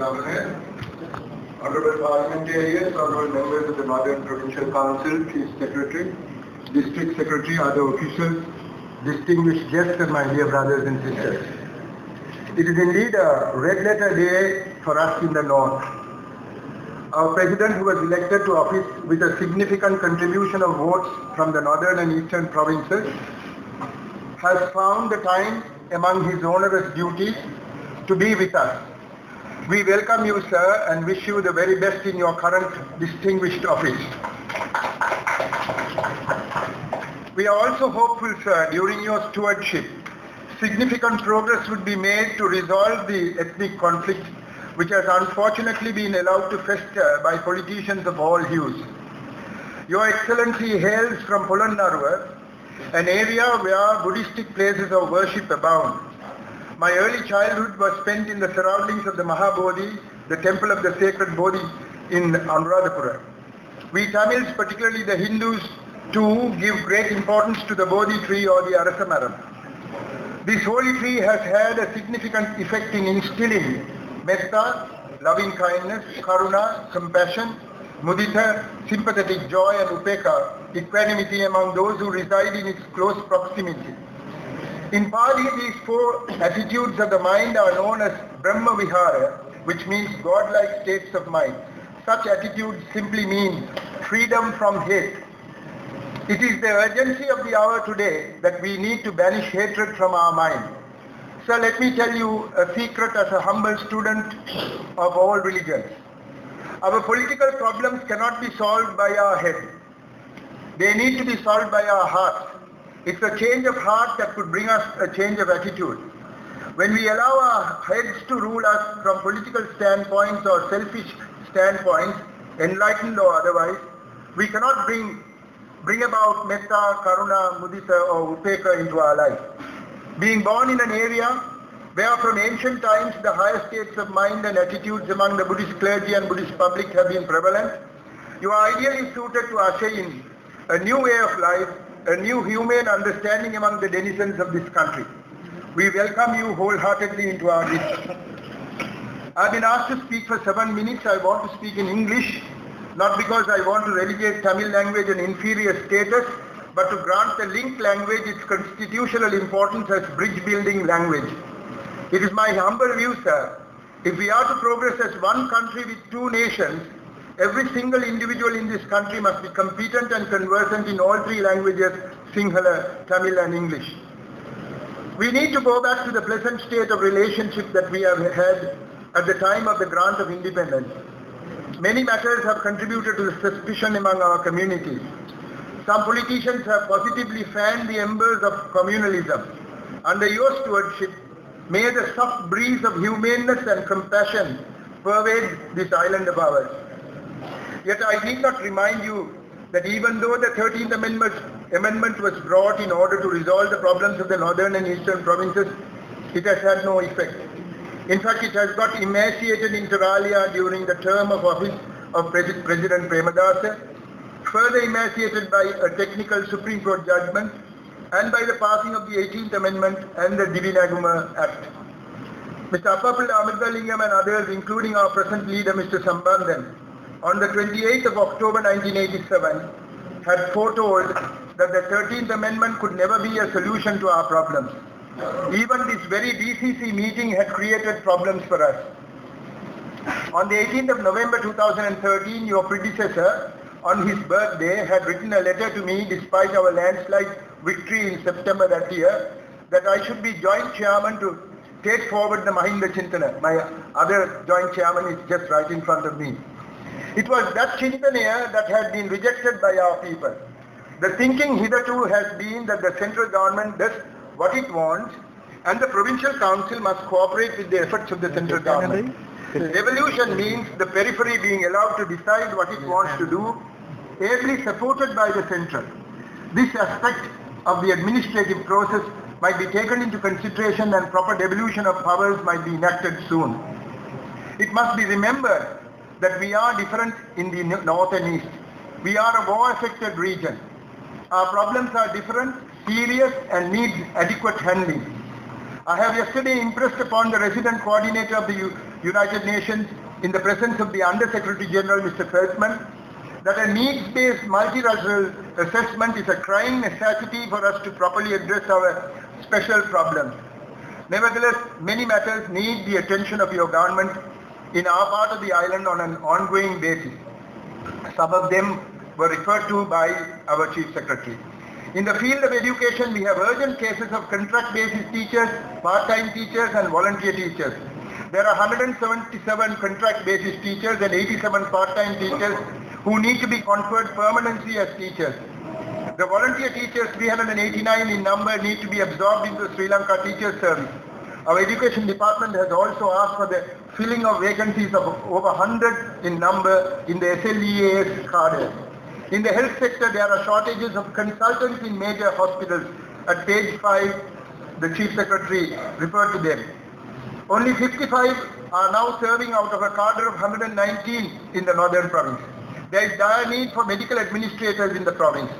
Honorable Parliamentarians, Honorable Members of the Northern Provincial Council, Chief Secretary, District Secretary, other officials, distinguished guests and my dear brothers and sisters. It is indeed a red letter day for us in the North. Our President who was elected to office with a significant contribution of votes from the Northern and Eastern provinces has found the time among his onerous duties to be with us. We welcome you, sir, and wish you the very best in your current distinguished office. We are also hopeful, sir, during your stewardship, significant progress would be made to resolve the ethnic conflict which has unfortunately been allowed to fester by politicians of all hues. Your Excellency hails from Polonnaruwa, an area where Buddhistic places of worship abound. My early childhood was spent in the surroundings of the Mahabodhi, the temple of the sacred Bodhi in Anuradhapura. We Tamils, particularly the Hindus, too give great importance to the Bodhi tree or the Arasamaram. This holy tree has had a significant effect in instilling metta, loving kindness, karuna, compassion, mudita, sympathetic joy and upeka, equanimity among those who reside in its close proximity. In Pali, these four attitudes of the mind are known as Brahma Vihara, which means godlike states of mind. Such attitudes simply mean freedom from hate. It is the urgency of the hour today that we need to banish hatred from our mind. So let me tell you a secret as a humble student of all religions. Our political problems cannot be solved by our head. They need to be solved by our hearts. It's a change of heart that could bring us a change of attitude. When we allow our heads to rule us from political standpoints or selfish standpoints, enlightened or otherwise, we cannot bring bring about metta, karuna, mudita or upeka into our life. Being born in an area where from ancient times the higher states of mind and attitudes among the Buddhist clergy and Buddhist public have been prevalent, you are ideally suited to usher in a new way of life, a new humane understanding among the denizens of this country. We welcome you wholeheartedly into our midst. I've been asked to speak for seven minutes. I want to speak in English, not because I want to relegate Tamil language an inferior status, but to grant the linked language its constitutional importance as bridge building language. It is my humble view, sir, if we are to progress as one country with two nations, every single individual in this country must be competent and conversant in all three languages, Sinhala, Tamil and English. We need to go back to the pleasant state of relationship that we have had at the time of the grant of independence. Many matters have contributed to the suspicion among our communities. Some politicians have positively fanned the embers of communalism. Under your stewardship, may the soft breeze of humaneness and compassion pervade this island of ours. Yet I need not remind you that even though the 13th Amendment, amendment was brought in order to resolve the problems of the northern and eastern provinces, it has had no effect. In fact, it has got emaciated inter alia during the term of office of President Premadasa, further emaciated by a technical Supreme Court judgment and by the passing of the 18th Amendment and the Divinaguma Act. Mr. Appapillai Amirthalingam and others, including our present leader, Mr. Sampanthan, on the 28th of October 1987, had foretold that the 13th Amendment could never be a solution to our problems. Even this very DCC meeting had created problems for us. On the 18th of November 2013, your predecessor, on his birthday, had written a letter to me despite our landslide victory in September that year, that I should be joint chairman to take forward the Mahinda Chintana. My other joint chairman is just right in front of me. It was that Chintanaya that had been rejected by our people. The thinking hitherto has been that the central government does what it wants and the provincial council must cooperate with the efforts of the central government. Devolution means the periphery being allowed to decide what it wants to do, ably supported by the central. This aspect of the administrative process might be taken into consideration and proper devolution of powers might be enacted soon. It must be remembered that we are different in the north and east. We are a war-affected region. Our problems are different, serious and need adequate handling. I have yesterday impressed upon the resident coordinator of the U- United Nations in the presence of the Under Secretary General, Mr. Feltman, that a needs-based multilateral assessment is a crying necessity for us to properly address our special problems. Nevertheless, many matters need the attention of your government in our part of the island on an ongoing basis. Some of them were referred to by our Chief Secretary. In the field of education, we have urgent cases of contract basis teachers, part-time teachers and volunteer teachers. There are 177 contract basis teachers and 87 part-time teachers who need to be conferred permanency as teachers. The volunteer teachers, 389 in number, need to be absorbed into Sri Lanka Teachers Service. Our education department has also asked for the filling of vacancies of over 100 in number in the SLEAS cadre. In the health sector, there are shortages of consultants in major hospitals. At page 5, the Chief Secretary referred to them. Only 55 are now serving out of a cadre of 119 in the northern province. There is dire need for medical administrators in the province.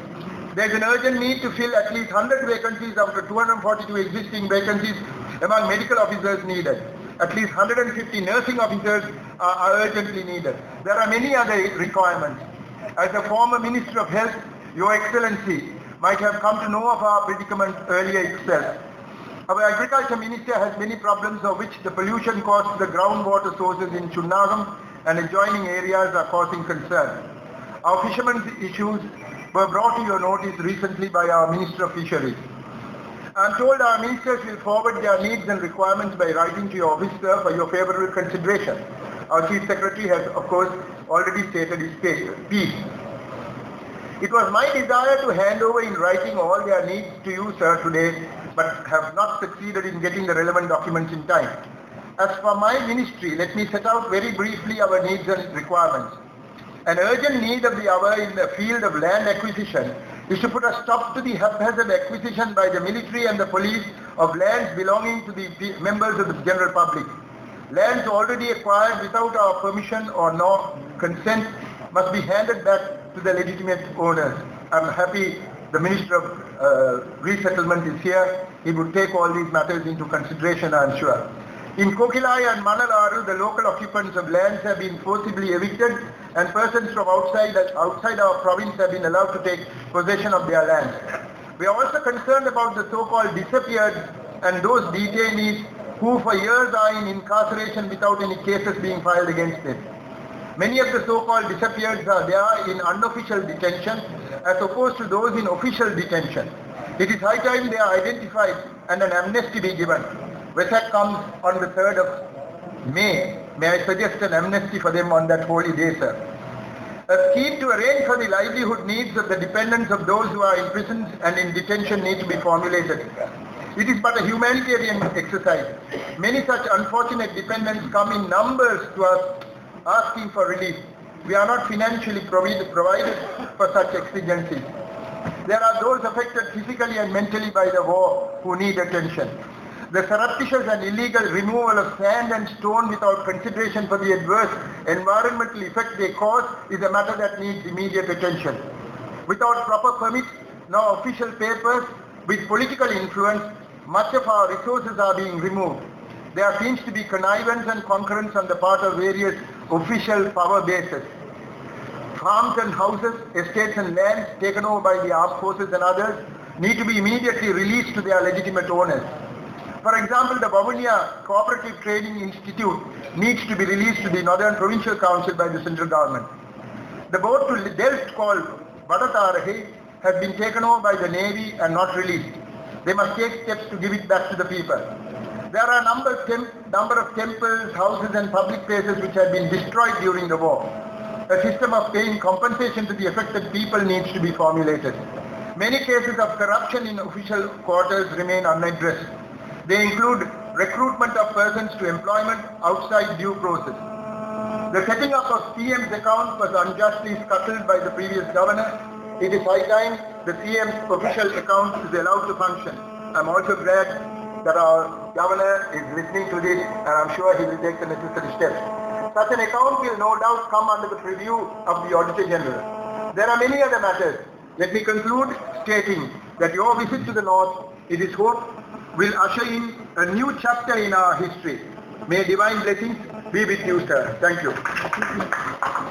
There is an urgent need to fill at least 100 vacancies out of 242 existing vacancies among medical officers needed. At least 150 nursing officers are, are urgently needed. There are many other requirements. As a former Minister of Health, Your Excellency might have come to know of our predicament earlier itself. Our Agriculture Minister has many problems of which the pollution caused to the groundwater sources in Chunnagam and adjoining areas are causing concern. Our fishermen's issues were brought to your notice recently by our Minister of Fisheries. I am told our ministers will forward their needs and requirements by writing to your office, sir, for your favorable consideration. Our Chief Secretary has, of course, already stated his piece. It was my desire to hand over in writing all their needs to you, sir, today, but have not succeeded in getting the relevant documents in time. As for my ministry, let me set out very briefly our needs and requirements. An urgent need of the hour in the field of land acquisition is to put a stop to the haphazard acquisition by the military and the police of lands belonging to the members of the general public. Lands already acquired without our permission or no consent must be handed back to the legitimate owners. I'm happy the Minister of uh, Resettlement is here. He would take all these matters into consideration, I'm sure. In Kokilai and Manalaru, the local occupants of lands have been forcibly evicted and persons from outside, outside our province have been allowed to take possession of their lands. We are also concerned about the so-called disappeared and those detainees who for years are in incarceration without any cases being filed against them. Many of the so-called disappeared are there in unofficial detention as opposed to those in official detention. It is high time they are identified and an amnesty be given. Vesak comes on the 3rd of May. May I suggest an amnesty for them on that holy day, sir? A scheme to arrange for the livelihood needs of the dependents of those who are in prisons and in detention needs to be formulated. It is but a humanitarian exercise. Many such unfortunate dependents come in numbers to us asking for relief. We are not financially provided for such exigencies. There are those affected physically and mentally by the war who need attention. The surreptitious and illegal removal of sand and stone without consideration for the adverse environmental effect they cause is a matter that needs immediate attention. Without proper permits, nor official papers, with political influence, much of our resources are being removed. There seems to be connivance and concurrence on the part of various official power bases. Farms and houses, estates and lands taken over by the armed forces and others need to be immediately released to their legitimate owners. For example, the Vavuniya Cooperative Training Institute needs to be released to the Northern Provincial Council by the central government. The boat to Delft called Badatarahi has been taken over by the Navy and not released. They must take steps to give it back to the people. There are a number temp- number of temples, houses and public places which have been destroyed during the war. A system of paying compensation to the affected people needs to be formulated. Many cases of corruption in official quarters remain unaddressed. They include recruitment of persons to employment outside due process. The setting up of CM's account was unjustly scuttled by the previous governor. It is high time the CM's official account is allowed to function. I'm also glad that our governor is listening to this and I'm sure he will take the necessary steps. Such an account will no doubt come under the purview of the Auditor General. There are many other matters. Let me conclude stating that your visit to the North, it is hoped, will usher in a new chapter in our history. May divine blessings be with you, sir. Thank you.